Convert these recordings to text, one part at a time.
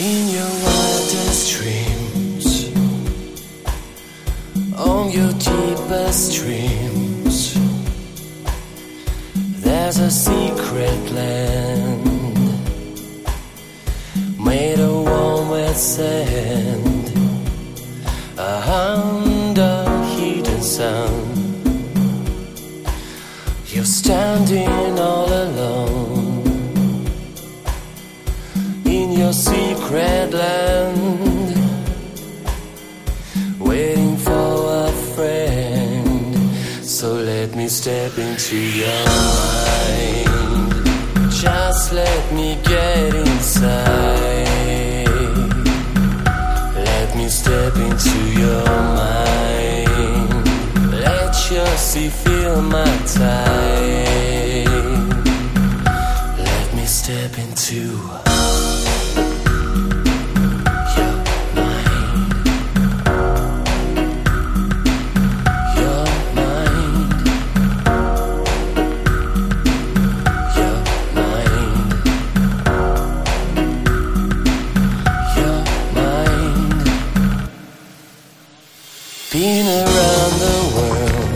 In your wildest dreams, on your deepest dreams, there's a secret land. Made of warm wet sand, under hidden sun. You're standing in your secret land, waiting for a friend. So let me step into your mind. Just let me get inside. Let me step into your mind. Let your sea feel my time. Let me step into Been around the world,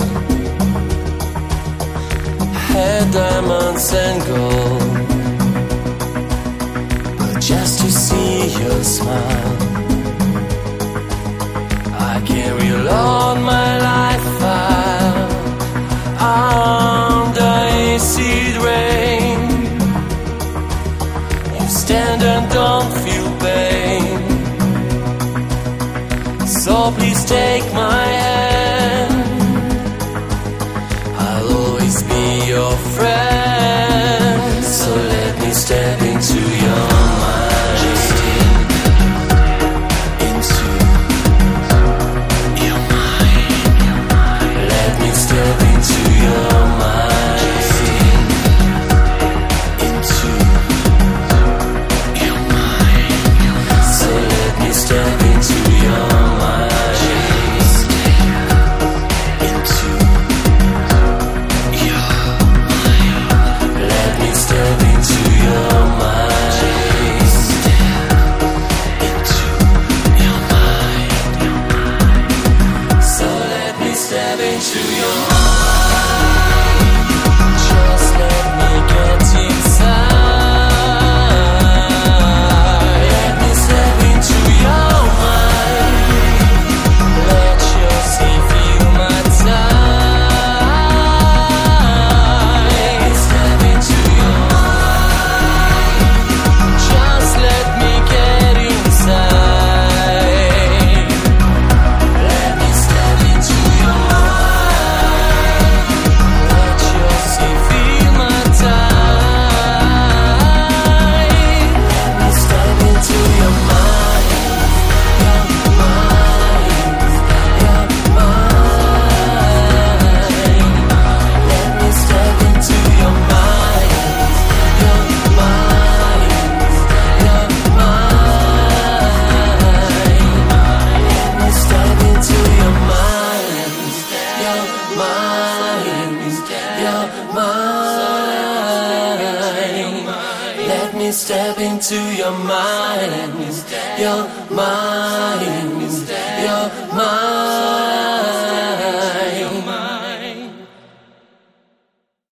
had diamonds and gold, but just to see your smile, So please take my hand. Step into your mind. your mind. Let me step into your mind. Your mind. Your mind.